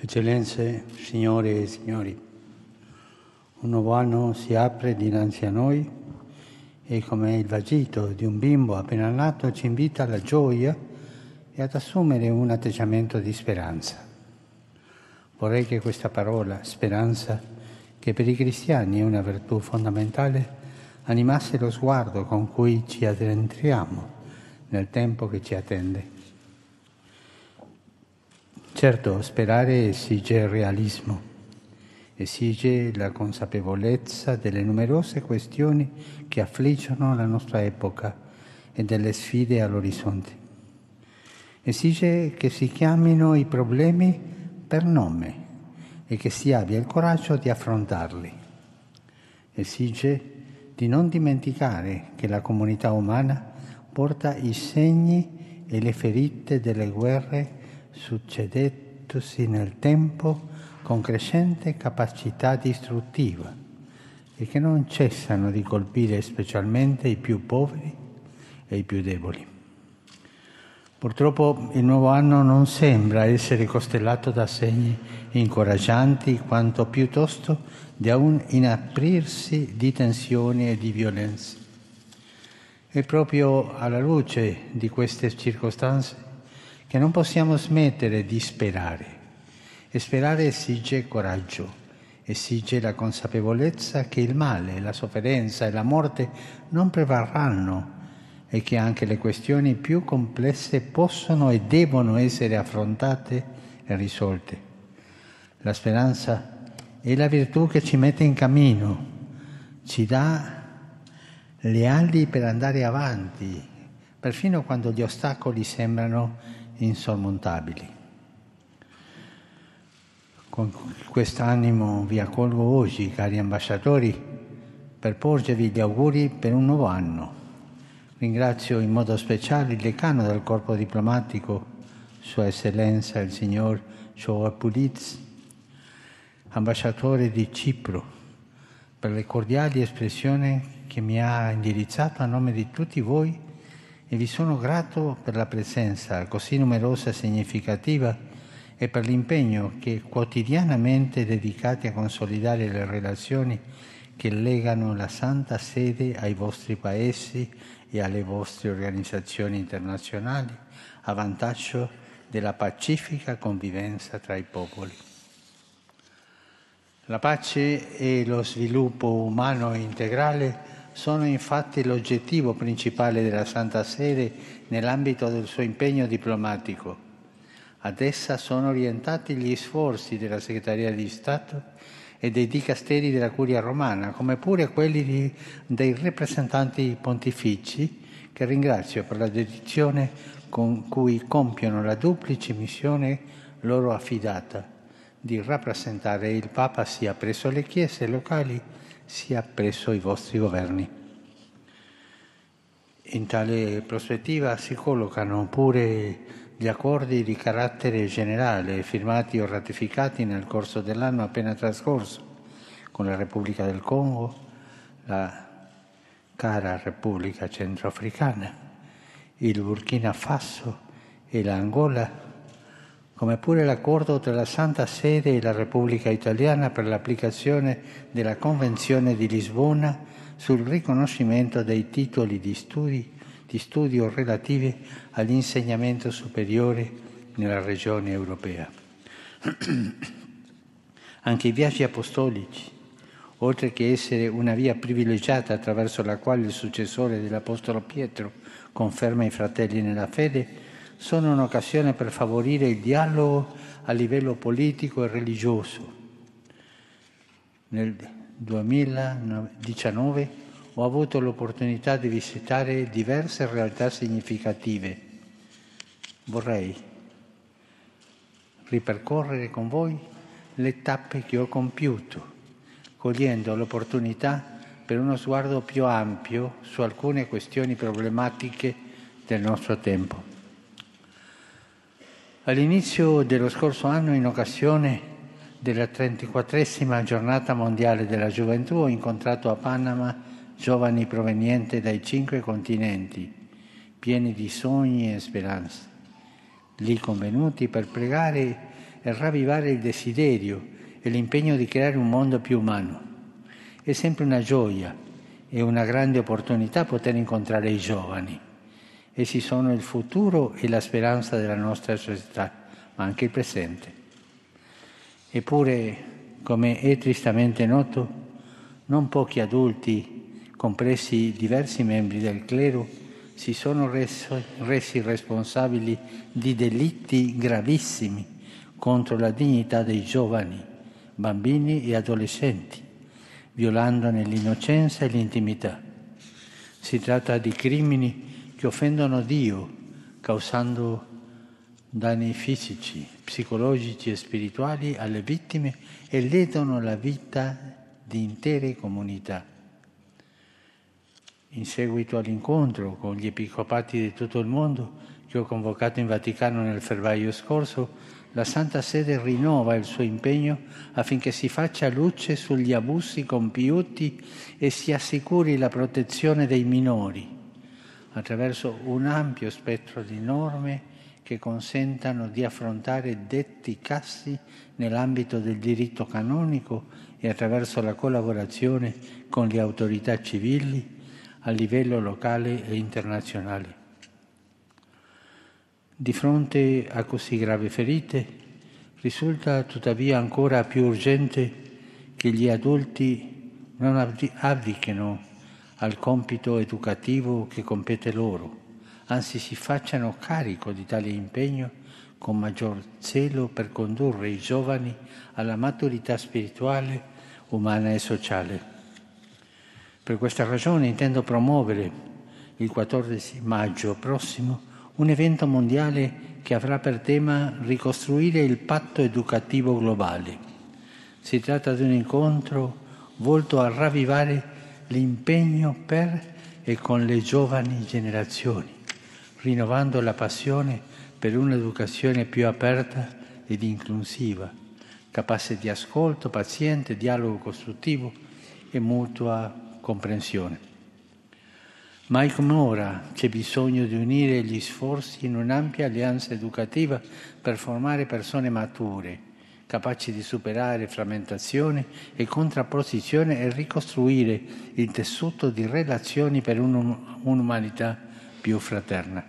Eccellenze, signore e signori, un nuovo anno si apre dinanzi a noi e come il vagito di un bimbo appena nato ci invita alla gioia e ad assumere un atteggiamento di speranza. Vorrei che questa parola, speranza, che per i cristiani è una virtù fondamentale, animasse lo sguardo con cui ci addentriamo nel tempo che ci attende. Certo, sperare esige il realismo, esige la consapevolezza delle numerose questioni che affliggono la nostra epoca e delle sfide all'orizzonte. Esige che si chiamino i problemi per nome e che si abbia il coraggio di affrontarli. Esige di non dimenticare che la comunità umana porta i segni e le ferite delle guerre succedettosi nel tempo con crescente capacità distruttiva e che non cessano di colpire specialmente i più poveri e i più deboli. Purtroppo il nuovo anno non sembra essere costellato da segni incoraggianti, quanto piuttosto da un inaprirsi di tensioni e di violenze. È proprio alla luce di queste circostanze che non possiamo smettere di sperare. E sperare esige coraggio, esige la consapevolezza che il male, la sofferenza e la morte non prevarranno e che anche le questioni più complesse possono e devono essere affrontate e risolte. La speranza è la virtù che ci mette in cammino, ci dà le ali per andare avanti, perfino quando gli ostacoli sembrano insormontabili. Con quest'animo vi accolgo oggi, cari ambasciatori, per porgervi gli auguri per un nuovo anno. Ringrazio in modo speciale il decano del corpo diplomatico, Sua Eccellenza il signor Shoa Puliz, ambasciatore di Cipro, per le cordiali espressioni che mi ha indirizzato a nome di tutti voi e vi sono grato per la presenza così numerosa e significativa e per l'impegno che quotidianamente dedicate a consolidare le relazioni che legano la Santa Sede ai vostri paesi e alle vostre organizzazioni internazionali a vantaggio della pacifica convivenza tra i popoli. La pace e lo sviluppo umano integrale sono infatti l'oggettivo principale della Santa Sede nell'ambito del suo impegno diplomatico. Ad essa sono orientati gli sforzi della Segreteria di Stato e dei dicasteri della Curia Romana, come pure quelli di, dei rappresentanti pontifici, che ringrazio per la dedizione con cui compiono la duplice missione loro affidata di rappresentare il Papa sia presso le chiese locali sia presso i vostri governi. In tale prospettiva si collocano pure gli accordi di carattere generale firmati o ratificati nel corso dell'anno appena trascorso con la Repubblica del Congo, la cara Repubblica Centroafricana, il Burkina Faso e l'Angola come pure l'accordo tra la Santa Sede e la Repubblica Italiana per l'applicazione della Convenzione di Lisbona sul riconoscimento dei titoli di, studi, di studio relativi all'insegnamento superiore nella regione europea. Anche i viaggi apostolici, oltre che essere una via privilegiata attraverso la quale il successore dell'Apostolo Pietro conferma i fratelli nella fede, sono un'occasione per favorire il dialogo a livello politico e religioso. Nel 2019 ho avuto l'opportunità di visitare diverse realtà significative. Vorrei ripercorrere con voi le tappe che ho compiuto, cogliendo l'opportunità per uno sguardo più ampio su alcune questioni problematiche del nostro tempo. All'inizio dello scorso anno, in occasione della 34esima giornata mondiale della gioventù, ho incontrato a Panama giovani provenienti dai cinque continenti, pieni di sogni e speranze, lì convenuti per pregare e ravvivare il desiderio e l'impegno di creare un mondo più umano. È sempre una gioia e una grande opportunità poter incontrare i giovani. Essi sono il futuro e la speranza della nostra società, ma anche il presente. Eppure, come è tristamente noto, non pochi adulti, compresi diversi membri del clero, si sono reso, resi responsabili di delitti gravissimi contro la dignità dei giovani, bambini e adolescenti, violandone l'innocenza e l'intimità. Si tratta di crimini che offendono Dio, causando danni fisici, psicologici e spirituali alle vittime e ledono la vita di intere comunità. In seguito all'incontro con gli episcopati di tutto il mondo che ho convocato in Vaticano nel febbraio scorso, la Santa Sede rinnova il suo impegno affinché si faccia luce sugli abusi compiuti e si assicuri la protezione dei minori attraverso un ampio spettro di norme che consentano di affrontare detti cassi nell'ambito del diritto canonico e attraverso la collaborazione con le autorità civili a livello locale e internazionale. Di fronte a così gravi ferite risulta tuttavia ancora più urgente che gli adulti non abdichino al compito educativo che compete loro, anzi si facciano carico di tale impegno con maggior zelo per condurre i giovani alla maturità spirituale, umana e sociale. Per questa ragione intendo promuovere il 14 maggio prossimo un evento mondiale che avrà per tema ricostruire il patto educativo globale. Si tratta di un incontro volto a ravvivare l'impegno per e con le giovani generazioni, rinnovando la passione per un'educazione più aperta ed inclusiva, capace di ascolto paziente, dialogo costruttivo e mutua comprensione. Mai come ora c'è bisogno di unire gli sforzi in un'ampia alleanza educativa per formare persone mature, capaci di superare frammentazione e contrapposizione e ricostruire il tessuto di relazioni per un'umanità più fraterna.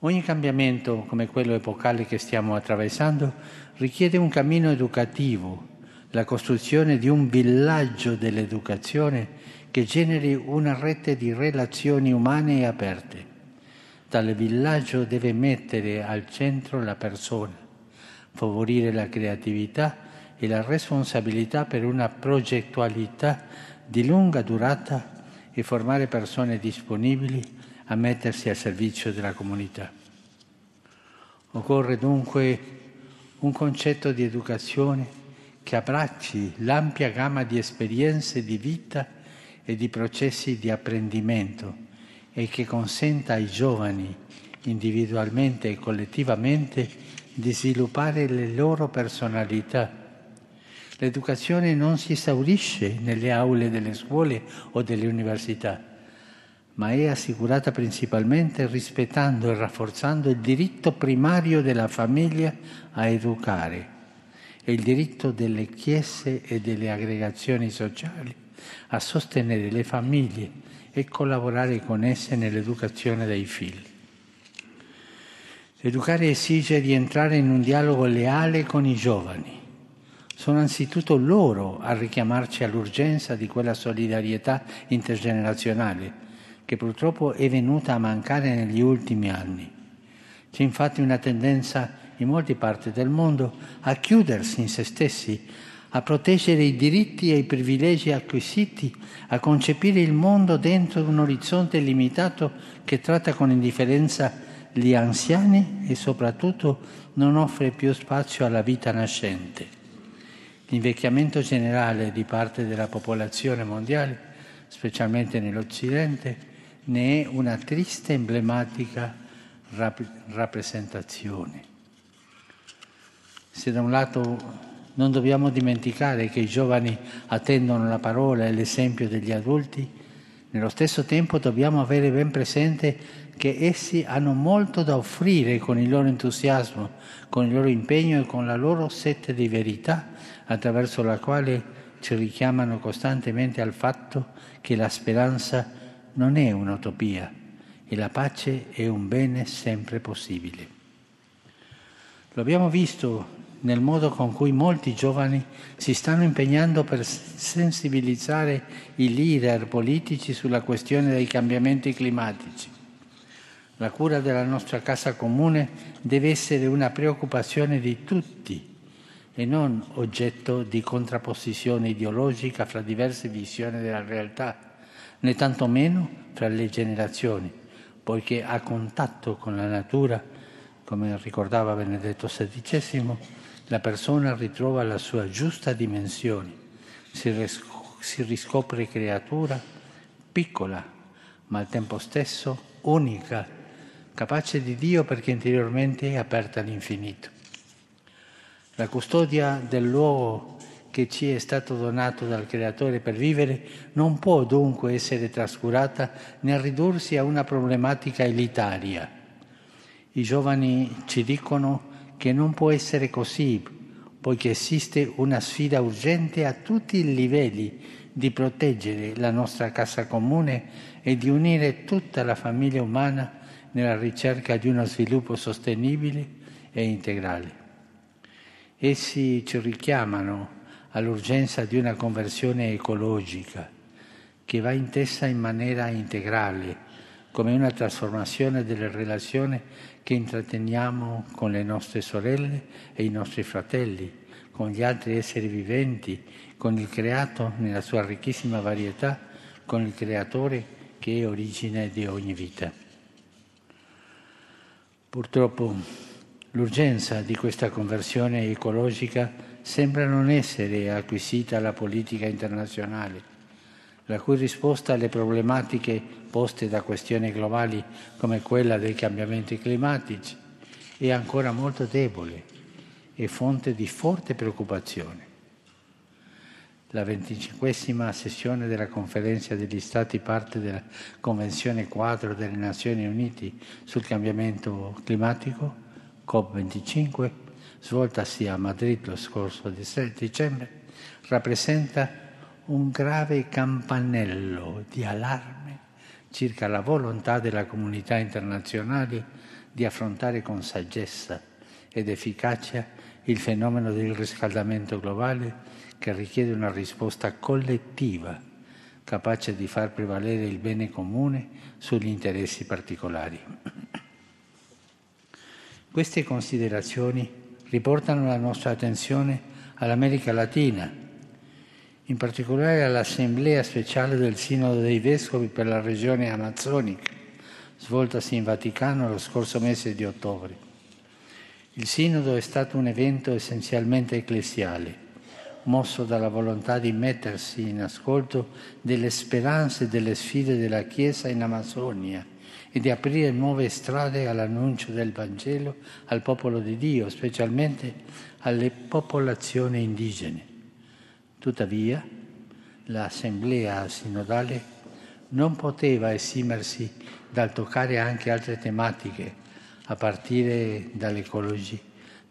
Ogni cambiamento come quello epocale che stiamo attraversando richiede un cammino educativo la costruzione di un villaggio dell'educazione che generi una rete di relazioni umane e aperte. Tale villaggio deve mettere al centro la persona, favorire la creatività e la responsabilità per una progettualità di lunga durata e formare persone disponibili a mettersi al servizio della comunità. Occorre dunque un concetto di educazione che abbracci l'ampia gamma di esperienze di vita e di processi di apprendimento e che consenta ai giovani, individualmente e collettivamente, di sviluppare le loro personalità. L'educazione non si esaurisce nelle aule delle scuole o delle università, ma è assicurata principalmente rispettando e rafforzando il diritto primario della famiglia a educare e il diritto delle chiese e delle aggregazioni sociali a sostenere le famiglie e collaborare con esse nell'educazione dei figli. Educare esige di entrare in un dialogo leale con i giovani. Sono anzitutto loro a richiamarci all'urgenza di quella solidarietà intergenerazionale che purtroppo è venuta a mancare negli ultimi anni. C'è infatti una tendenza in molte parti del mondo a chiudersi in se stessi, a proteggere i diritti e i privilegi acquisiti, a concepire il mondo dentro un orizzonte limitato che tratta con indifferenza gli anziani e soprattutto non offre più spazio alla vita nascente. L'invecchiamento generale di parte della popolazione mondiale, specialmente nell'Occidente, ne è una triste emblematica rappresentazione. Se da un lato non dobbiamo dimenticare che i giovani attendono la parola e l'esempio degli adulti, Nello stesso tempo dobbiamo avere ben presente che essi hanno molto da offrire con il loro entusiasmo, con il loro impegno e con la loro sete di verità, attraverso la quale ci richiamano costantemente al fatto che la speranza non è un'utopia e la pace è un bene sempre possibile. Lo abbiamo visto nel modo con cui molti giovani si stanno impegnando per sensibilizzare i leader politici sulla questione dei cambiamenti climatici. La cura della nostra casa comune deve essere una preoccupazione di tutti e non oggetto di contrapposizione ideologica fra diverse visioni della realtà, né tantomeno fra le generazioni, poiché a contatto con la natura, come ricordava Benedetto XVI, la persona ritrova la sua giusta dimensione, si, ris- si riscopre creatura piccola, ma al tempo stesso unica, capace di Dio perché interiormente è aperta all'infinito. La custodia del luogo che ci è stato donato dal Creatore per vivere non può dunque essere trascurata né ridursi a una problematica elitaria. I giovani ci dicono che non può essere così, poiché esiste una sfida urgente a tutti i livelli di proteggere la nostra casa comune e di unire tutta la famiglia umana nella ricerca di uno sviluppo sostenibile e integrale. Essi ci richiamano all'urgenza di una conversione ecologica che va intesa in maniera integrale, come una trasformazione delle relazioni che intratteniamo con le nostre sorelle e i nostri fratelli, con gli altri esseri viventi, con il creato nella sua ricchissima varietà, con il creatore che è origine di ogni vita. Purtroppo L'urgenza di questa conversione ecologica sembra non essere acquisita alla politica internazionale, la cui risposta alle problematiche poste da questioni globali come quella dei cambiamenti climatici è ancora molto debole e fonte di forte preoccupazione. La venticinquesima sessione della Conferenza degli Stati parte della Convenzione quadro delle Nazioni Unite sul cambiamento climatico COP25, svoltasi a Madrid lo scorso dicembre, rappresenta un grave campanello di allarme circa la volontà della comunità internazionale di affrontare con saggezza ed efficacia il fenomeno del riscaldamento globale che richiede una risposta collettiva capace di far prevalere il bene comune sugli interessi particolari. Queste considerazioni riportano la nostra attenzione all'America Latina, in particolare all'Assemblea speciale del Sinodo dei Vescovi per la regione amazzonica, svoltasi in Vaticano lo scorso mese di ottobre. Il Sinodo è stato un evento essenzialmente ecclesiale, mosso dalla volontà di mettersi in ascolto delle speranze e delle sfide della Chiesa in Amazzonia e di aprire nuove strade all'annuncio del Vangelo al popolo di Dio, specialmente alle popolazioni indigene. Tuttavia, l'assemblea sinodale non poteva esimersi dal toccare anche altre tematiche, a partire dall'ecologia,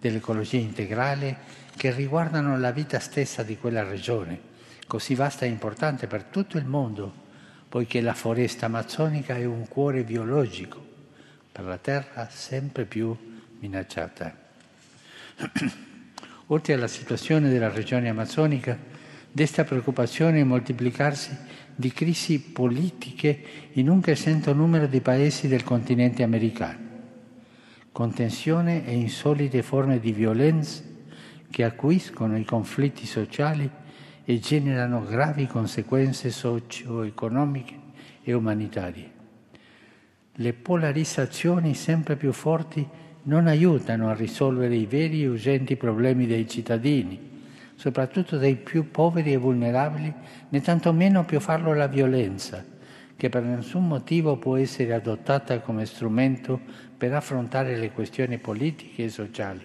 dell'ecologia integrale, che riguardano la vita stessa di quella regione, così vasta e importante per tutto il mondo poiché la foresta amazzonica è un cuore biologico per la terra sempre più minacciata. Oltre alla situazione della regione amazzonica, desta preoccupazione il moltiplicarsi di crisi politiche in un crescente numero di paesi del continente americano, con tensione e insolite forme di violenza che acuiscono i conflitti sociali e generano gravi conseguenze socio-economiche e umanitarie. Le polarizzazioni sempre più forti non aiutano a risolvere i veri e urgenti problemi dei cittadini, soprattutto dei più poveri e vulnerabili, né tantomeno più farlo la violenza, che per nessun motivo può essere adottata come strumento per affrontare le questioni politiche e sociali.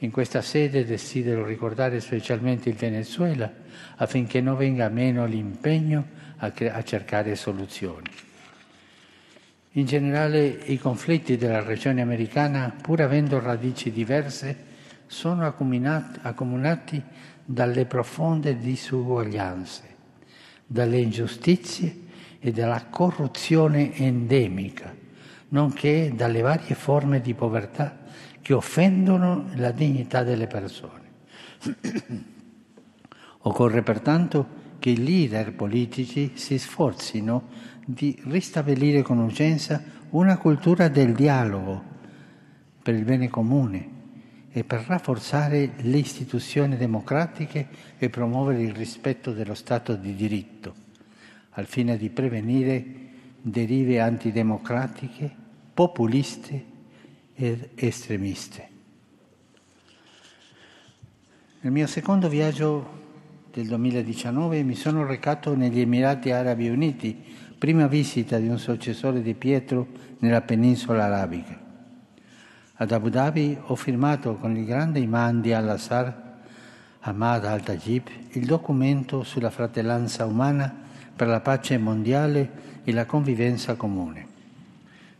In questa sede desidero ricordare specialmente il Venezuela affinché non venga meno l'impegno a, a cercare soluzioni. In generale i conflitti della regione americana, pur avendo radici diverse, sono accomunati dalle profonde disuguaglianze, dalle ingiustizie e dalla corruzione endemica, nonché dalle varie forme di povertà che offendono la dignità delle persone. Occorre pertanto che i leader politici si sforzino di ristabilire con urgenza una cultura del dialogo per il bene comune e per rafforzare le istituzioni democratiche e promuovere il rispetto dello Stato di diritto, al fine di prevenire derive antidemocratiche, populiste ed estremiste. Nel mio secondo viaggio del 2019 mi sono recato negli Emirati Arabi Uniti, prima visita di un successore di Pietro nella penisola arabica. Ad Abu Dhabi ho firmato con il grande imam di Al-Azhar, Ahmad al-Tajib, il documento sulla fratellanza umana per la pace mondiale e la convivenza comune.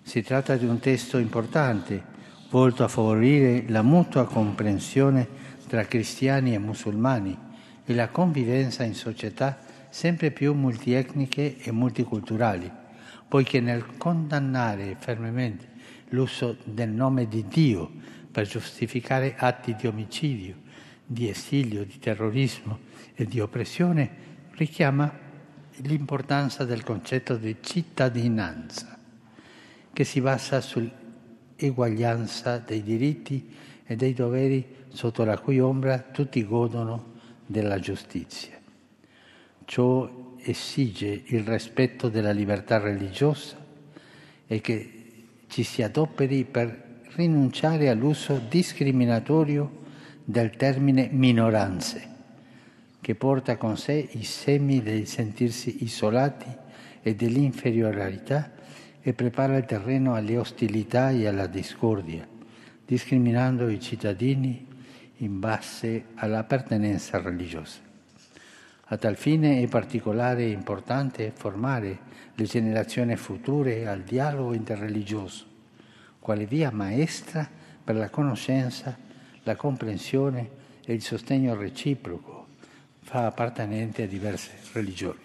Si tratta di un testo importante, volto a favorire la mutua comprensione tra cristiani e musulmani e la convivenza in società sempre più multietniche e multiculturali, poiché nel condannare fermamente l'uso del nome di Dio per giustificare atti di omicidio, di esilio, di terrorismo e di oppressione, richiama l'importanza del concetto di cittadinanza, che si basa sull'eguaglianza dei diritti e dei doveri sotto la cui ombra tutti godono della giustizia. Ciò esige il rispetto della libertà religiosa e che ci si adoperi per rinunciare all'uso discriminatorio del termine minoranze, che porta con sé i semi del sentirsi isolati e dell'inferiorità e prepara il terreno alle ostilità e alla discordia, discriminando i cittadini in base all'appartenenza religiosa. A tal fine è particolare importante formare le generazioni future al dialogo interreligioso, quale via maestra per la conoscenza, la comprensione e il sostegno reciproco fra appartenenti a diverse religioni.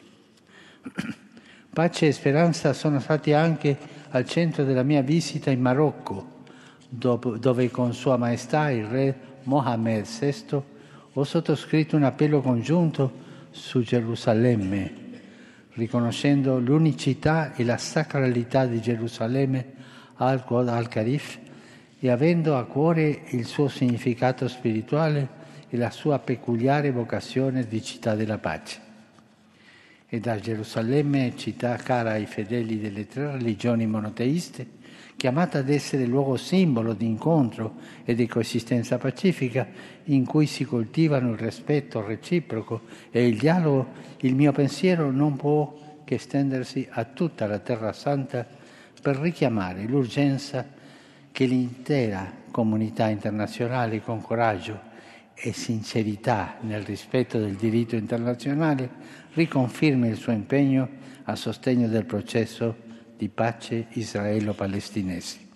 Pace e speranza sono stati anche al centro della mia visita in Marocco, dove con Sua Maestà il Re Mohammed VI ho sottoscritto un appello congiunto su Gerusalemme, riconoscendo l'unicità e la sacralità di Gerusalemme al-Kharif e avendo a cuore il suo significato spirituale e la sua peculiare vocazione di città della pace. E da Gerusalemme, città cara ai fedeli delle tre religioni monoteiste, chiamata ad essere luogo simbolo di incontro e di coesistenza pacifica in cui si coltivano il rispetto reciproco e il dialogo, il mio pensiero non può che estendersi a tutta la Terra Santa per richiamare l'urgenza che l'intera comunità internazionale con coraggio e sincerità nel rispetto del diritto internazionale riconfermi il suo impegno a sostegno del processo di pace israelo-palestinesi.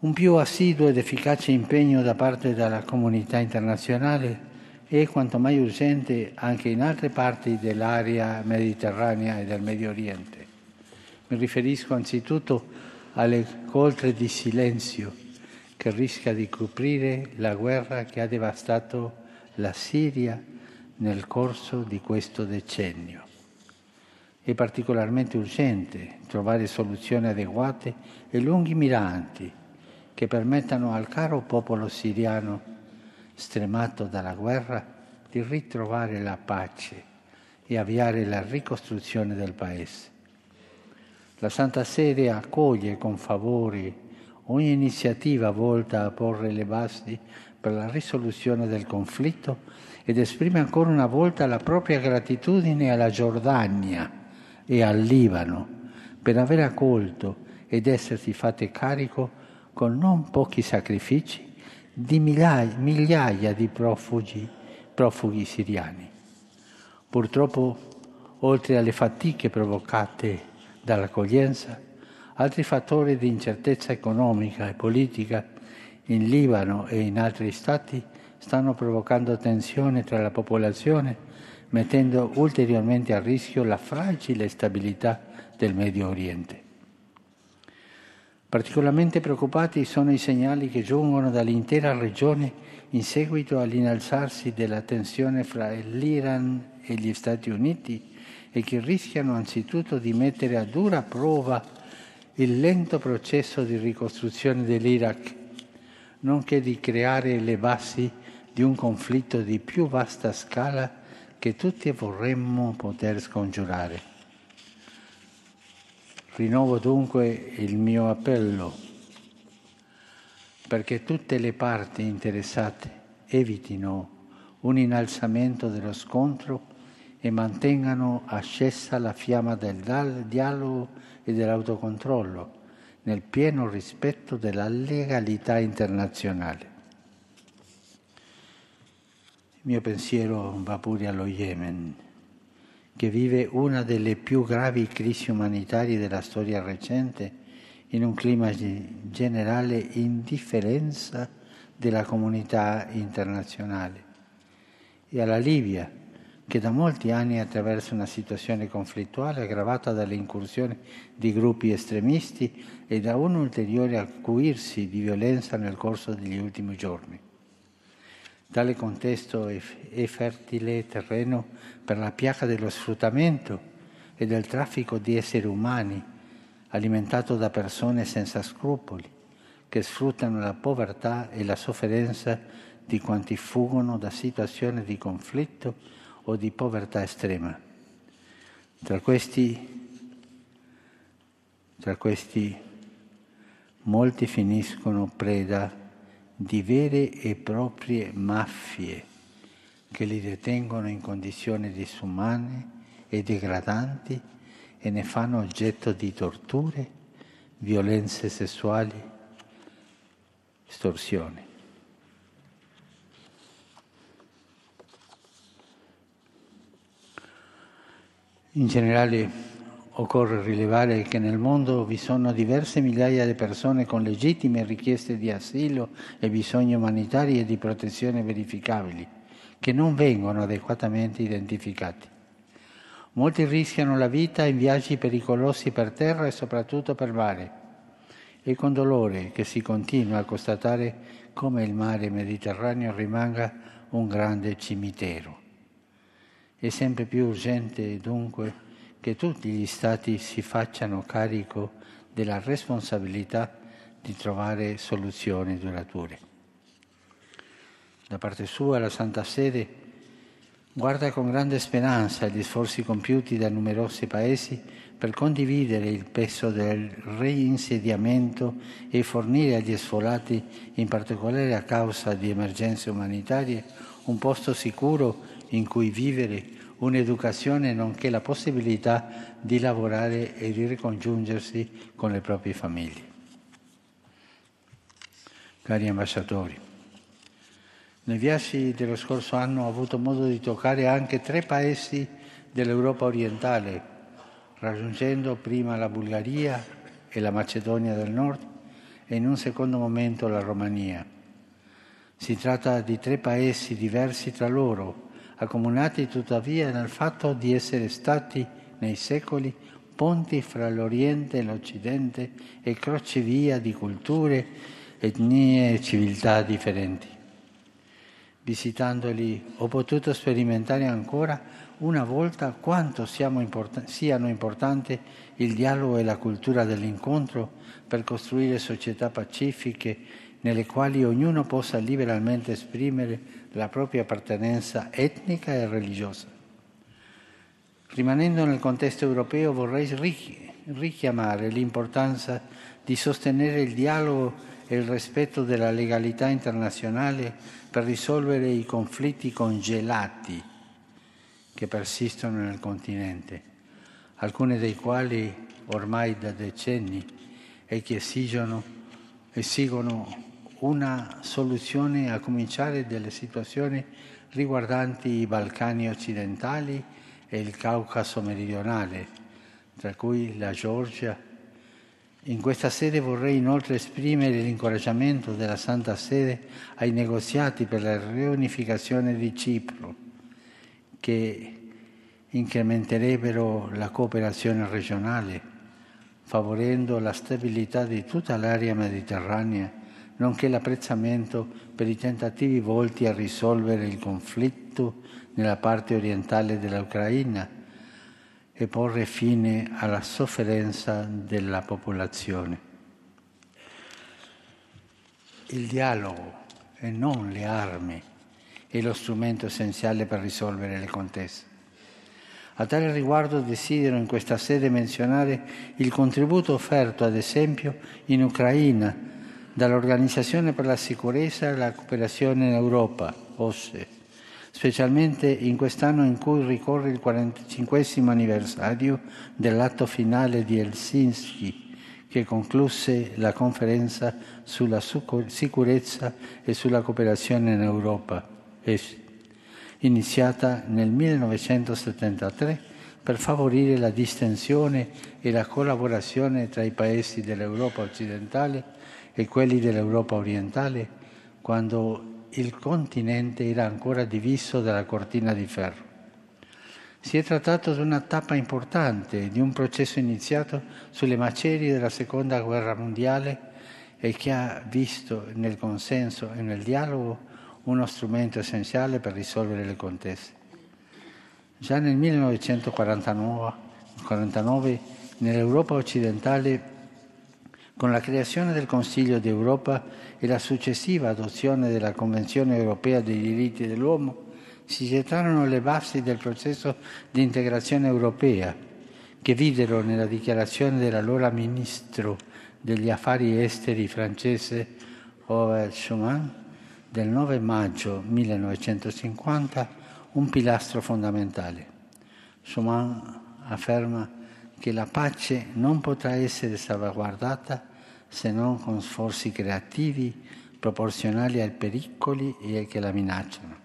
Un più assiduo ed efficace impegno da parte della comunità internazionale è quanto mai urgente anche in altre parti dell'area mediterranea e del Medio Oriente. Mi riferisco anzitutto alle coltre di silenzio che rischia di coprire la guerra che ha devastato la Siria nel corso di questo decennio. È particolarmente urgente trovare soluzioni adeguate e lungimiranti che permettano al caro popolo siriano, stremato dalla guerra, di ritrovare la pace e avviare la ricostruzione del Paese. La Santa Sede accoglie con favore ogni iniziativa volta a porre le basi per la risoluzione del conflitto ed esprime ancora una volta la propria gratitudine alla Giordania e al Libano per aver accolto ed essersi fatte carico con non pochi sacrifici di migliaia, migliaia di profughi, profughi siriani. Purtroppo, oltre alle fatiche provocate dall'accoglienza, altri fattori di incertezza economica e politica in Libano e in altri stati stanno provocando tensione tra la popolazione, mettendo ulteriormente a rischio la fragile stabilità del Medio Oriente. Particolarmente preoccupati sono i segnali che giungono dall'intera regione in seguito all'innalzarsi della tensione fra l'Iran e gli Stati Uniti e che rischiano anzitutto di mettere a dura prova il lento processo di ricostruzione dell'Iraq, nonché di creare le basi di un conflitto di più vasta scala che tutti vorremmo poter scongiurare. Rinnovo dunque il mio appello perché tutte le parti interessate evitino un innalzamento dello scontro e mantengano accesa la fiamma del dialogo e dell'autocontrollo nel pieno rispetto della legalità internazionale. Il mio pensiero va pure allo Yemen, che vive una delle più gravi crisi umanitarie della storia recente in un clima di generale indifferenza della comunità internazionale, e alla Libia, che da molti anni attraversa una situazione conflittuale aggravata dalle incursioni di gruppi estremisti e da un ulteriore acuirsi di violenza nel corso degli ultimi giorni. Tale contesto è, fertile terreno per la piaga dello sfruttamento e del traffico di esseri umani, alimentato da persone senza scrupoli, che sfruttano la povertà e la sofferenza di quanti fuggono da situazioni di conflitto o di povertà estrema. Tra questi, tra questi molti finiscono preda di vere e proprie maffie che li detengono in condizioni disumane e degradanti e ne fanno oggetto di torture, violenze sessuali, estorsioni. In generale Occorre rilevare che nel mondo vi sono diverse migliaia di persone con legittime richieste di asilo e bisogni umanitari e di protezione verificabili, che non vengono adeguatamente identificati. Molti rischiano la vita in viaggi pericolosi per terra e soprattutto per mare. È con dolore che si continua a constatare come il mare Mediterraneo rimanga un grande cimitero. È sempre più urgente dunque che tutti gli Stati si facciano carico della responsabilità di trovare soluzioni durature. Da parte sua la Santa Sede guarda con grande speranza gli sforzi compiuti da numerosi paesi per condividere il peso del reinsediamento e fornire agli sfolati, in particolare a causa di emergenze umanitarie, un posto sicuro in cui vivere un'educazione nonché la possibilità di lavorare e di ricongiungersi con le proprie famiglie. Cari ambasciatori, nei viaggi dello scorso anno ho avuto modo di toccare anche tre paesi dell'Europa orientale, raggiungendo prima la Bulgaria e la Macedonia del Nord e in un secondo momento la Romania. Si tratta di tre paesi diversi tra loro, accomunati tuttavia nel fatto di essere stati nei secoli ponti fra l'Oriente e l'Occidente e crocevia di culture, etnie e civiltà differenti. Visitandoli ho potuto sperimentare ancora una volta quanto import- siano importanti il dialogo e la cultura dell'incontro per costruire società pacifiche nelle quali ognuno possa liberamente esprimere la propria appartenenza etnica e religiosa. Rimanendo nel contesto europeo vorrei richiamare l'importanza di sostenere il dialogo e il rispetto della legalità internazionale per risolvere i conflitti congelati che persistono nel continente, alcuni dei quali ormai da decenni e che esigono, esigono una soluzione a cominciare dalle situazioni riguardanti i Balcani occidentali e il Caucaso meridionale, tra cui la Georgia. In questa sede vorrei inoltre esprimere l'incoraggiamento della Santa Sede ai negoziati per la riunificazione di Cipro, che incrementerebbero la cooperazione regionale, favorendo la stabilità di tutta l'area mediterranea nonché l'apprezzamento per i tentativi volti a risolvere il conflitto nella parte orientale dell'Ucraina e porre fine alla sofferenza della popolazione. Il dialogo e non le armi è lo strumento essenziale per risolvere le contese. A tale riguardo desidero in questa sede menzionare il contributo offerto, ad esempio, in Ucraina dall'Organizzazione per la sicurezza e la cooperazione in Europa, OSCE, specialmente in quest'anno in cui ricorre il 45 anniversario dell'atto finale di Helsinki, che concluse la conferenza sulla sicurezza e sulla cooperazione in Europa, iniziata nel 1973 per favorire la distensione e la collaborazione tra i paesi dell'Europa occidentale e quelli dell'Europa orientale quando il continente era ancora diviso dalla cortina di ferro. Si è trattato di una tappa importante di un processo iniziato sulle macerie della Seconda Guerra Mondiale e che ha visto nel consenso e nel dialogo uno strumento essenziale per risolvere le contese. Già nel 1949 nell'Europa occidentale con la creazione del Consiglio d'Europa e la successiva adozione della Convenzione europea dei diritti dell'uomo, si gettarono le basi del processo di integrazione europea, che videro nella dichiarazione dell'allora ministro degli affari esteri francese Robert Schuman del 9 maggio 1950 un pilastro fondamentale. Schuman afferma che la pace non potrà essere salvaguardata se non con sforzi creativi proporzionali ai pericoli che la minacciano.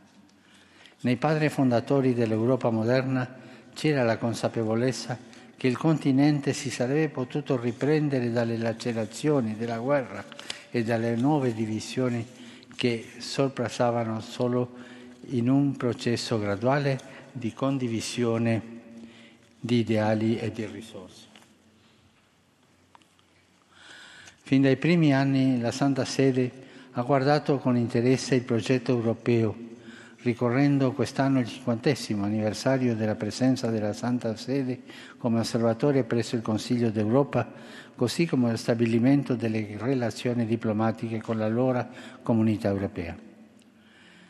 Nei padri fondatori dell'Europa moderna c'era la consapevolezza che il continente si sarebbe potuto riprendere dalle lacerazioni della guerra e dalle nuove divisioni che sorpassavano solo in un processo graduale di condivisione di ideali e di risorse. Fin dai primi anni la Santa Sede ha guardato con interesse il progetto europeo, ricorrendo quest'anno il cinquantesimo anniversario della presenza della Santa Sede come osservatore presso il Consiglio d'Europa, così come lo stabilimento delle relazioni diplomatiche con l'allora comunità europea.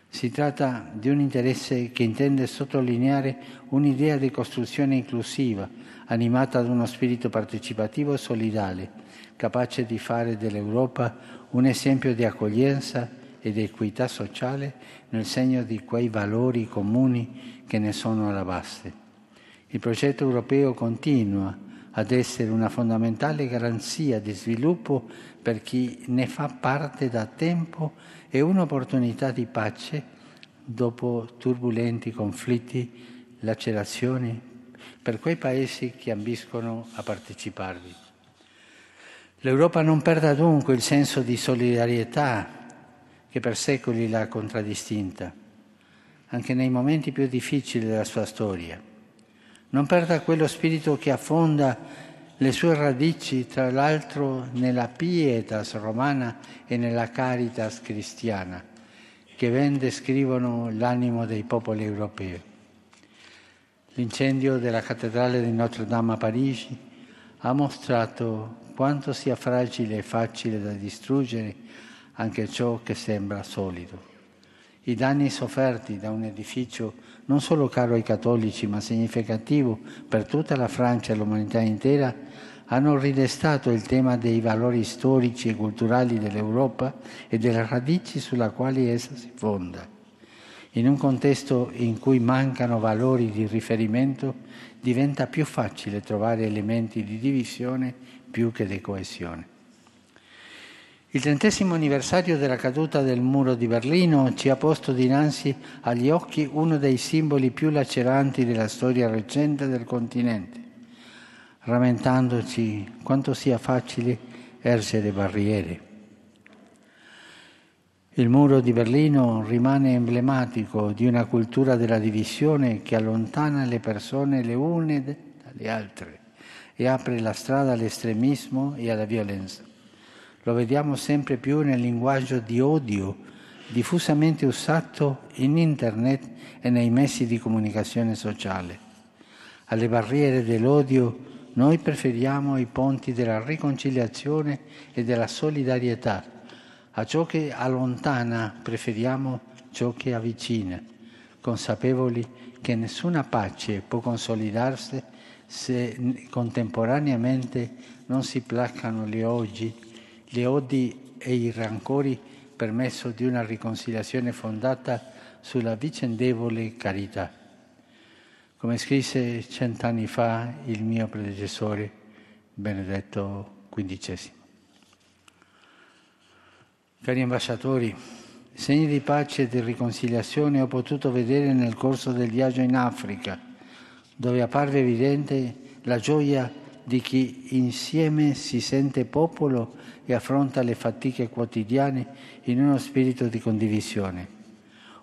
Si tratta di un interesse che intende sottolineare un'idea di costruzione inclusiva, animata da uno spirito partecipativo e solidale, capace di fare dell'Europa un esempio di accoglienza e di equità sociale nel segno di quei valori comuni che ne sono alla base. Il progetto europeo continua ad essere una fondamentale garanzia di sviluppo per chi ne fa parte da tempo e un'opportunità di pace dopo turbolenti conflitti, lacerazioni, per quei paesi che ambiscono a parteciparvi. L'Europa non perda dunque il senso di solidarietà che per secoli l'ha contraddistinta, anche nei momenti più difficili della sua storia. Non perda quello spirito che affonda le sue radici, tra l'altro, nella pietas romana e nella caritas cristiana, che ben descrivono l'animo dei popoli europei. L'incendio della cattedrale di Notre Dame a Parigi ha mostrato quanto sia fragile e facile da distruggere anche ciò che sembra solido. I danni sofferti da un edificio non solo caro ai cattolici ma significativo per tutta la Francia e l'umanità intera hanno ridestato il tema dei valori storici e culturali dell'Europa e delle radici sulla quali essa si fonda. In un contesto in cui mancano valori di riferimento diventa più facile trovare elementi di divisione più che di coesione. Il trentesimo anniversario della caduta del muro di Berlino ci ha posto dinanzi agli occhi uno dei simboli più laceranti della storia recente del continente, rammentandoci quanto sia facile ergere barriere. Il muro di Berlino rimane emblematico di una cultura della divisione che allontana le persone le une dalle altre e apre la strada all'estremismo e alla violenza. Lo vediamo sempre più nel linguaggio di odio diffusamente usato in internet e nei mezzi di comunicazione sociale. Alle barriere dell'odio noi preferiamo i ponti della riconciliazione e della solidarietà. A ciò che allontana preferiamo ciò che avvicina, consapevoli che nessuna pace può consolidarsi se contemporaneamente non si placano le oggi le odi e i rancori per mezzo di una riconciliazione fondata sulla vicendevole carità. Come scrisse cent'anni fa il mio predecessore Benedetto XV. Cari ambasciatori, segni di pace e di riconciliazione ho potuto vedere nel corso del viaggio in Africa, dove apparve evidente la gioia di chi insieme si sente popolo e affronta le fatiche quotidiane in uno spirito di condivisione.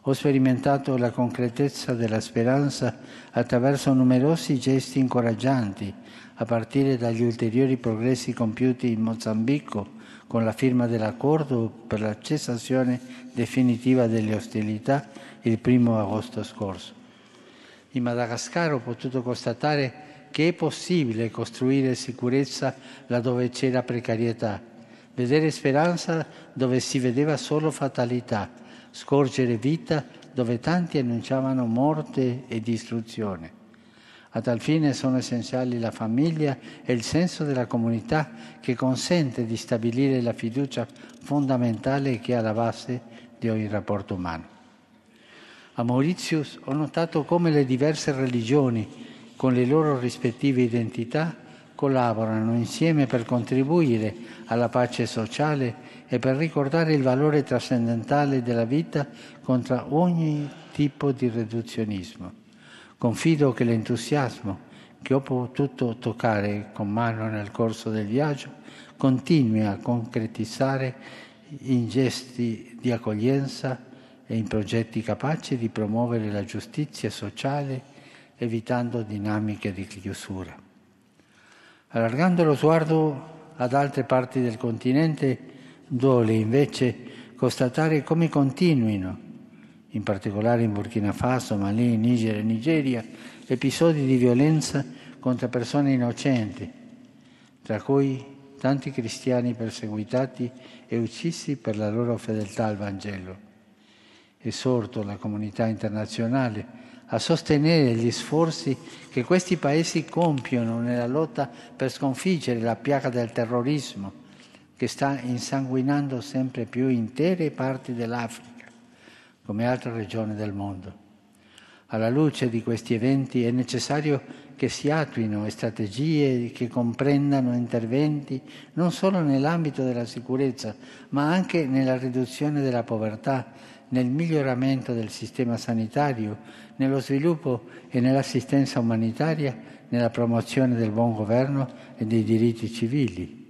Ho sperimentato la concretezza della speranza attraverso numerosi gesti incoraggianti, a partire dagli ulteriori progressi compiuti in Mozambico con la firma dell'accordo per la cessazione definitiva delle ostilità il primo agosto scorso. In Madagascar ho potuto constatare che è possibile costruire sicurezza laddove c'era precarietà vedere speranza dove si vedeva solo fatalità, scorgere vita dove tanti annunciavano morte e distruzione. A tal fine sono essenziali la famiglia e il senso della comunità che consente di stabilire la fiducia fondamentale che è alla base di ogni rapporto umano. A Mauritius ho notato come le diverse religioni, con le loro rispettive identità, collaborano insieme per contribuire alla pace sociale e per ricordare il valore trascendentale della vita contro ogni tipo di riduzionismo. Confido che l'entusiasmo che ho potuto toccare con mano nel corso del viaggio continui a concretizzare in gesti di accoglienza e in progetti capaci di promuovere la giustizia sociale evitando dinamiche di chiusura. Allargando lo sguardo ad altre parti del continente, duole invece constatare come continuino, in particolare in Burkina Faso, Mali, Niger e Nigeria, episodi di violenza contro persone innocenti, tra cui tanti cristiani perseguitati e uccisi per la loro fedeltà al Vangelo. Esorto la comunità internazionale a sostenere gli sforzi che questi paesi compiono nella lotta per sconfiggere la piaga del terrorismo che sta insanguinando sempre più intere parti dell'Africa, come altre regioni del mondo. Alla luce di questi eventi è necessario che si attuino strategie che comprendano interventi non solo nell'ambito della sicurezza, ma anche nella riduzione della povertà, nel miglioramento del sistema sanitario, nello sviluppo e nell'assistenza umanitaria, nella promozione del buon governo e dei diritti civili.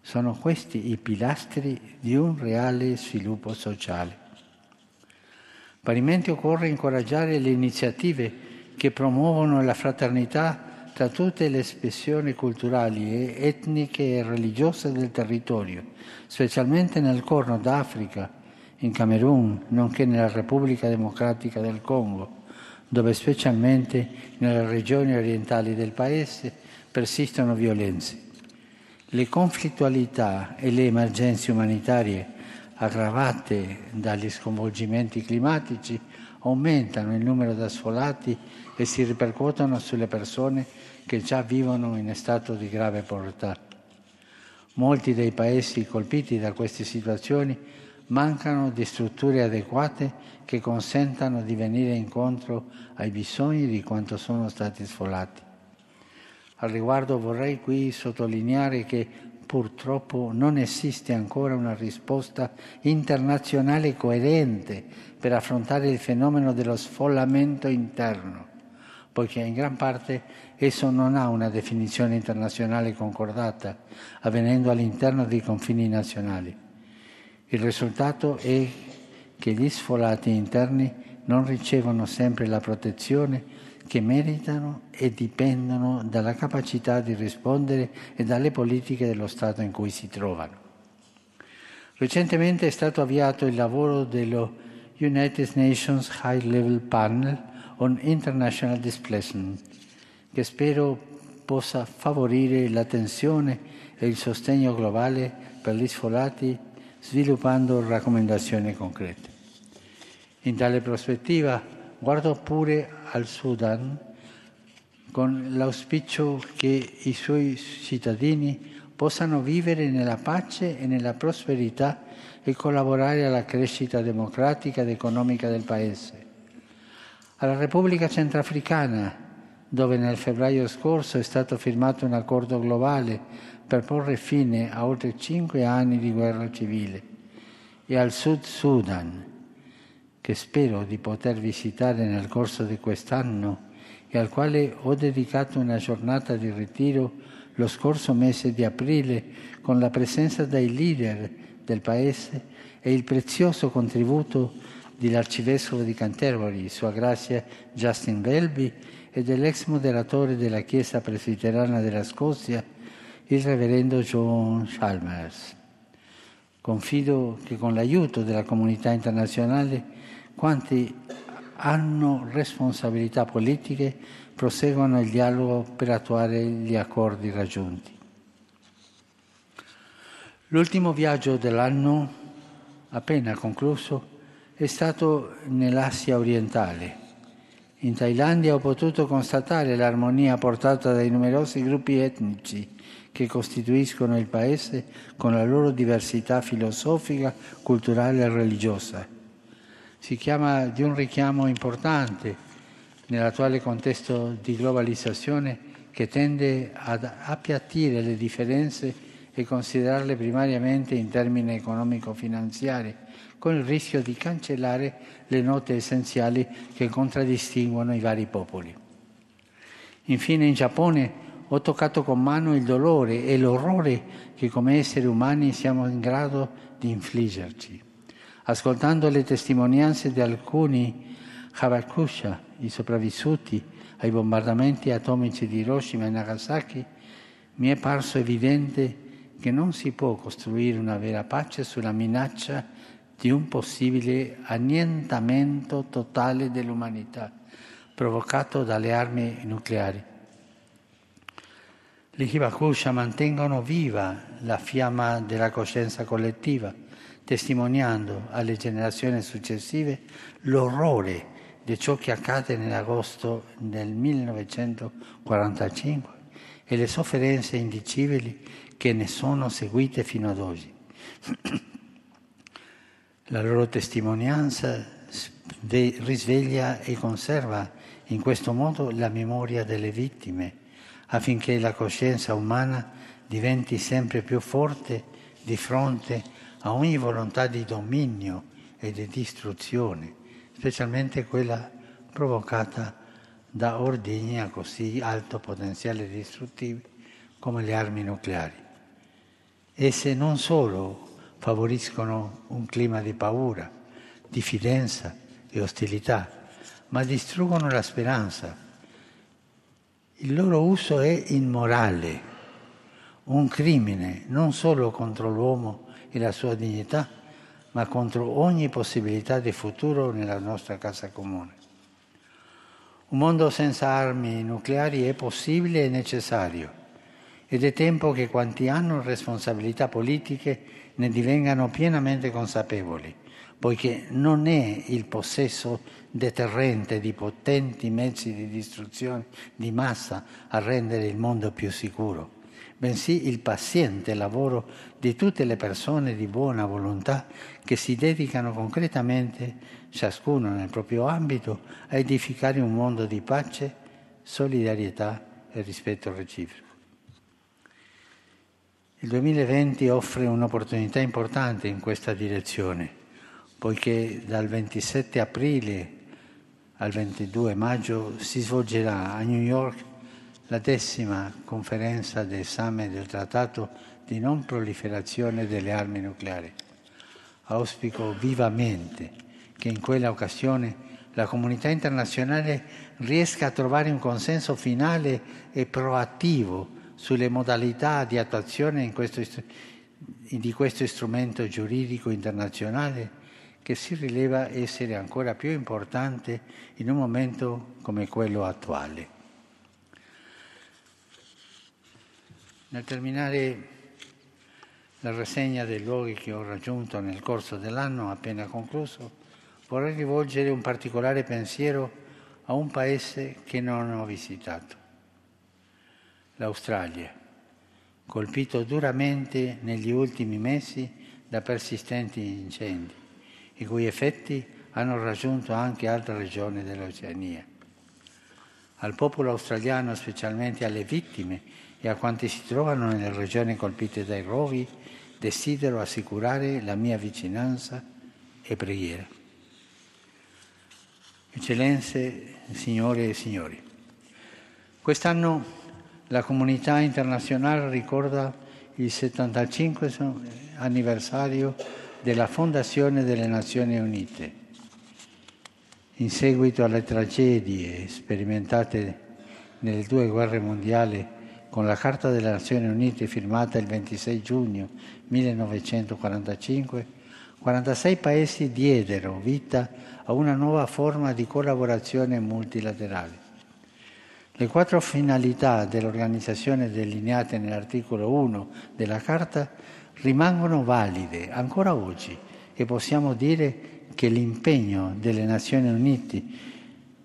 Sono questi i pilastri di un reale sviluppo sociale. Parimenti occorre incoraggiare le iniziative che promuovono la fraternità tra tutte le espressioni culturali, etniche e religiose del territorio, specialmente nel Corno d'Africa, in Camerun, nonché nella Repubblica Democratica del Congo, dove specialmente nelle regioni orientali del Paese persistono violenze. Le conflittualità e le emergenze umanitarie aggravate dagli sconvolgimenti climatici aumentano il numero di asfolati e si ripercuotono sulle persone che già vivono in stato di grave povertà. Molti dei paesi colpiti da queste situazioni mancano di strutture adeguate che consentano di venire incontro ai bisogni di quanto sono stati sfolati. Al riguardo vorrei qui sottolineare che purtroppo non esiste ancora una risposta internazionale coerente per affrontare il fenomeno dello sfollamento interno, poiché in gran parte esso non ha una definizione internazionale concordata, avvenendo all'interno dei confini nazionali. Il risultato è che gli sfolati interni non ricevono sempre la protezione che meritano e dipendono dalla capacità di rispondere e dalle politiche dello Stato in cui si trovano. Recentemente è stato avviato il lavoro dello United Nations High Level Panel on International Displacement, che spero possa favorire l'attenzione e il sostegno globale per gli sfolati sviluppando raccomandazioni concrete. In tale prospettiva guardo pure al Sudan con l'auspicio che i suoi cittadini possano vivere nella pace e nella prosperità e collaborare alla crescita democratica ed economica del Paese. Alla Repubblica Centrafricana, dove nel febbraio scorso è stato firmato un accordo globale per porre fine a oltre cinque anni di guerra civile, e al Sud Sudan, che spero di poter visitare nel corso di quest'anno e al quale ho dedicato una giornata di ritiro lo scorso mese di aprile con la presenza dei leader del Paese e il prezioso contributo dell'Arcivescovo di Canterbury, Sua Grazia Justin Welby, e dell'ex moderatore della Chiesa Presbiterana della Scozia, il Reverendo John Chalmers. Confido che con l'aiuto della comunità internazionale quanti hanno responsabilità politiche proseguono il dialogo per attuare gli accordi raggiunti. L'ultimo viaggio dell'anno, appena concluso, è stato nell'Asia orientale. In Thailandia ho potuto constatare l'armonia portata dai numerosi gruppi etnici che costituiscono il paese con la loro diversità filosofica, culturale e religiosa. Si chiama di un richiamo importante nell'attuale contesto di globalizzazione che tende ad appiattire le differenze e considerarle primariamente in termini economico-finanziari, con il rischio di cancellare le note essenziali che contraddistinguono i vari popoli. Infine in Giappone ho toccato con mano il dolore e l'orrore che come esseri umani siamo in grado di infliggerci ascoltando le testimonianze di alcuni Habakusha, i sopravvissuti ai bombardamenti atomici di Hiroshima e Nagasaki, mi è parso evidente che non si può costruire una vera pace sulla minaccia di un possibile annientamento totale dell'umanità provocato dalle armi nucleari. Gli Hibakusha mantengono viva la fiamma della coscienza collettiva testimoniando alle generazioni successive l'orrore di ciò che accade nell'agosto del 1945 e le sofferenze indicibili che ne sono seguite fino ad oggi. La loro testimonianza risveglia e conserva in questo modo la memoria delle vittime affinché la coscienza umana diventi sempre più forte di fronte a ogni volontà di dominio e di distruzione, specialmente quella provocata da ordigni a così alto potenziale distruttivo come le armi nucleari. Esse non solo favoriscono un clima di paura, diffidenza e ostilità, ma distruggono la speranza. Il loro uso è immorale, un crimine non solo contro l'uomo, e la sua dignità, ma contro ogni possibilità di futuro nella nostra casa comune. Un mondo senza armi nucleari è possibile e necessario ed è tempo che quanti hanno responsabilità politiche ne divengano pienamente consapevoli, poiché non è il possesso deterrente di potenti mezzi di distruzione di massa a rendere il mondo più sicuro bensì il paziente lavoro di tutte le persone di buona volontà che si dedicano concretamente, ciascuno nel proprio ambito, a edificare un mondo di pace, solidarietà e rispetto reciproco. Il 2020 offre un'opportunità importante in questa direzione, poiché dal 27 aprile al 22 maggio si svolgerà a New York la decima conferenza d'esame del Trattato di non proliferazione delle armi nucleari. Auspico vivamente che in quella occasione la comunità internazionale riesca a trovare un consenso finale e proattivo sulle modalità di attuazione questo, di questo strumento giuridico internazionale che si rileva essere ancora più importante in un momento come quello attuale. Nel terminare la rassegna dei luoghi che ho raggiunto nel corso dell'anno appena concluso, vorrei rivolgere un particolare pensiero a un paese che non ho visitato l'Australia, colpito duramente negli ultimi mesi da persistenti incendi, i cui effetti hanno raggiunto anche altre regioni dell'Oceania. Al popolo australiano, specialmente alle vittime e a quanti si trovano nelle regioni colpite dai rovi, desidero assicurare la mia vicinanza e preghiera. Eccellenze, signore e signori, quest'anno la comunità internazionale ricorda il 75 anniversario della fondazione delle Nazioni Unite. In seguito alle tragedie sperimentate nelle due guerre mondiali, con la Carta delle Nazioni Unite firmata il 26 giugno 1945, 46 paesi diedero vita a una nuova forma di collaborazione multilaterale. Le quattro finalità dell'organizzazione delineate nell'articolo 1 della Carta rimangono valide ancora oggi e possiamo dire che l'impegno delle Nazioni Unite,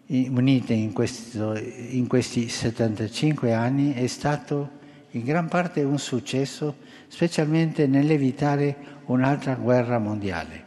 Unite in, questo, in questi 75 anni è stato in gran parte un successo, specialmente nell'evitare un'altra guerra mondiale.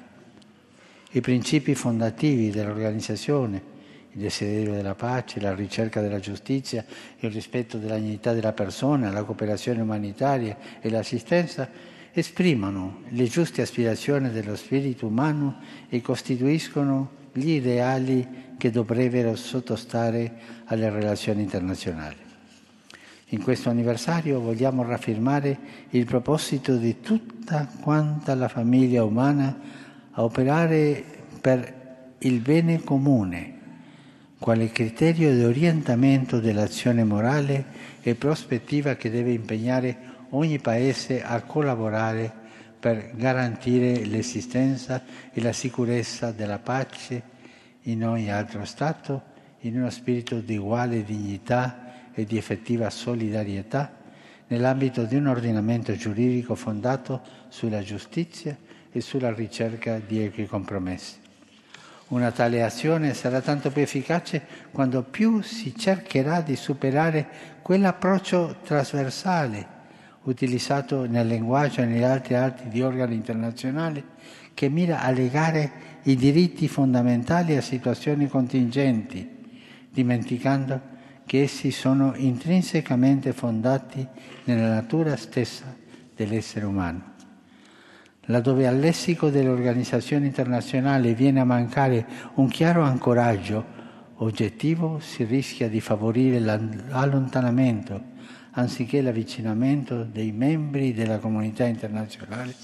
I principi fondativi dell'organizzazione il desiderio della pace, la ricerca della giustizia, il rispetto della dignità della persona, la cooperazione umanitaria e l'assistenza esprimono le giuste aspirazioni dello spirito umano e costituiscono gli ideali che dovrebbero sottostare alle relazioni internazionali. In questo anniversario vogliamo raffirmare il proposito di tutta quanta la famiglia umana a operare per il bene comune quale criterio di orientamento dell'azione morale e prospettiva che deve impegnare ogni Paese a collaborare per garantire l'esistenza e la sicurezza della pace in ogni altro Stato, in uno spirito di uguale dignità e di effettiva solidarietà, nell'ambito di un ordinamento giuridico fondato sulla giustizia e sulla ricerca di equi compromessi. Una tale azione sarà tanto più efficace quando più si cercherà di superare quell'approccio trasversale utilizzato nel linguaggio e negli altri atti di organi internazionali che mira a legare i diritti fondamentali a situazioni contingenti, dimenticando che essi sono intrinsecamente fondati nella natura stessa dell'essere umano laddove al lessico delle organizzazioni internazionali viene a mancare un chiaro ancoraggio oggettivo, si rischia di favorire l'allontanamento anziché l'avvicinamento dei membri della comunità internazionale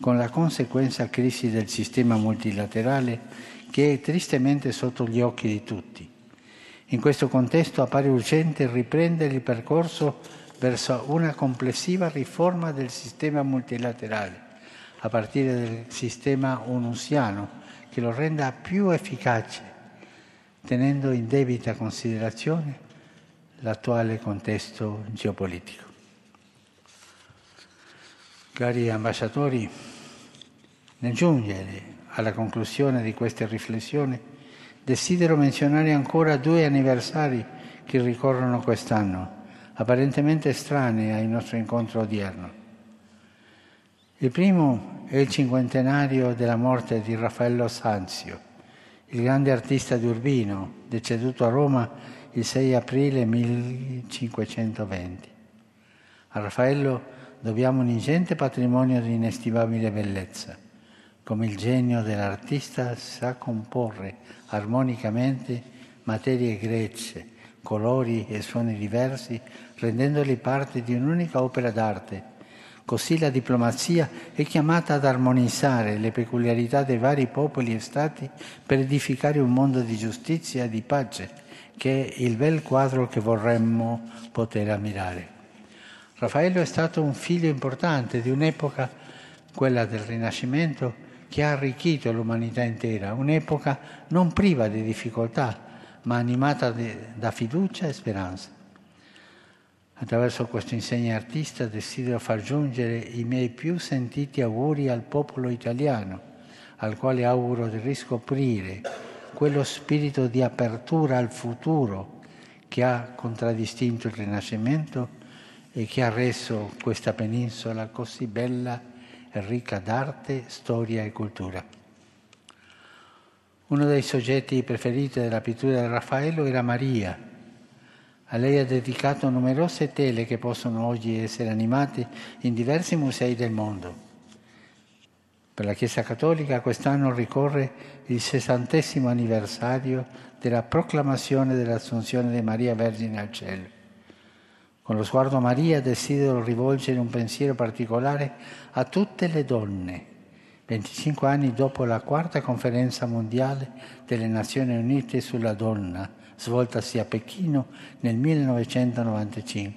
con la conseguenza crisi del sistema multilaterale che è tristemente sotto gli occhi di tutti. In questo contesto appare urgente riprendere il percorso verso una complessiva riforma del sistema multilaterale a partire dal sistema onusiano, che lo renda più efficace, tenendo in debita considerazione l'attuale contesto geopolitico. Cari ambasciatori, nel giungere alla conclusione di queste riflessioni, desidero menzionare ancora due anniversari che ricorrono quest'anno, apparentemente estranei al nostro incontro odierno. Il primo è il cinquantenario della morte di Raffaello Sanzio, il grande artista di Urbino, deceduto a Roma il 6 aprile 1520. A Raffaello dobbiamo un ingente patrimonio di inestimabile bellezza. Come il genio dell'artista sa comporre armonicamente materie grezze, colori e suoni diversi, rendendoli parte di un'unica opera d'arte. Così la diplomazia è chiamata ad armonizzare le peculiarità dei vari popoli e stati per edificare un mondo di giustizia e di pace, che è il bel quadro che vorremmo poter ammirare. Raffaello è stato un figlio importante di un'epoca, quella del Rinascimento, che ha arricchito l'umanità intera, un'epoca non priva di difficoltà, ma animata da fiducia e speranza. Attraverso questo insegno artista desidero far giungere i miei più sentiti auguri al popolo italiano, al quale auguro di riscoprire quello spirito di apertura al futuro che ha contraddistinto il Rinascimento e che ha reso questa penisola così bella e ricca d'arte, storia e cultura. Uno dei soggetti preferiti della pittura di Raffaello era Maria. A lei ha dedicato numerose tele che possono oggi essere animate in diversi musei del mondo. Per la Chiesa Cattolica quest'anno ricorre il sessantesimo anniversario della proclamazione dell'Assunzione di Maria Vergine al cielo. Con lo sguardo a Maria desidero rivolgere un pensiero particolare a tutte le donne 25 anni dopo la quarta conferenza mondiale delle Nazioni Unite sulla donna, svoltasi a Pechino nel 1995,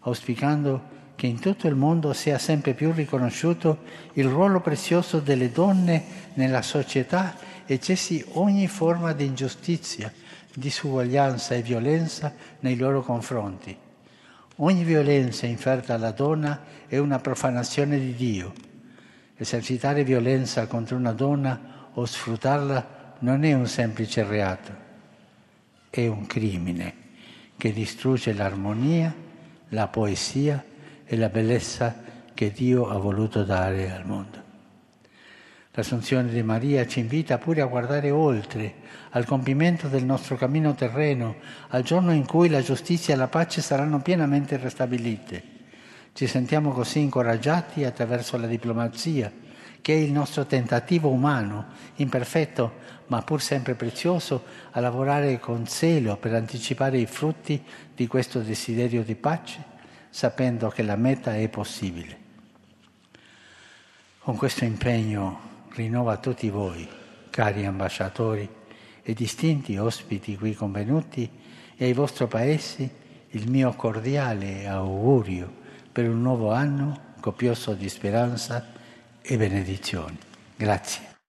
auspicando che in tutto il mondo sia sempre più riconosciuto il ruolo prezioso delle donne nella società e cessi ogni forma di ingiustizia, disuguaglianza e violenza nei loro confronti. Ogni violenza inferta alla donna è una profanazione di Dio Esercitare violenza contro una donna o sfruttarla non è un semplice reato, è un crimine che distrugge l'armonia, la poesia e la bellezza che Dio ha voluto dare al mondo. L'Assunzione di Maria ci invita pure a guardare oltre, al compimento del nostro cammino terreno, al giorno in cui la giustizia e la pace saranno pienamente restabilite ci sentiamo così incoraggiati attraverso la diplomazia, che è il nostro tentativo umano, imperfetto ma pur sempre prezioso, a lavorare con zelo per anticipare i frutti di questo desiderio di pace, sapendo che la meta è possibile. Con questo impegno rinnovo a tutti voi, cari ambasciatori e distinti ospiti qui convenuti, e ai vostri paesi il mio cordiale augurio per un nuovo anno copioso di speranza e benedizioni. Grazie.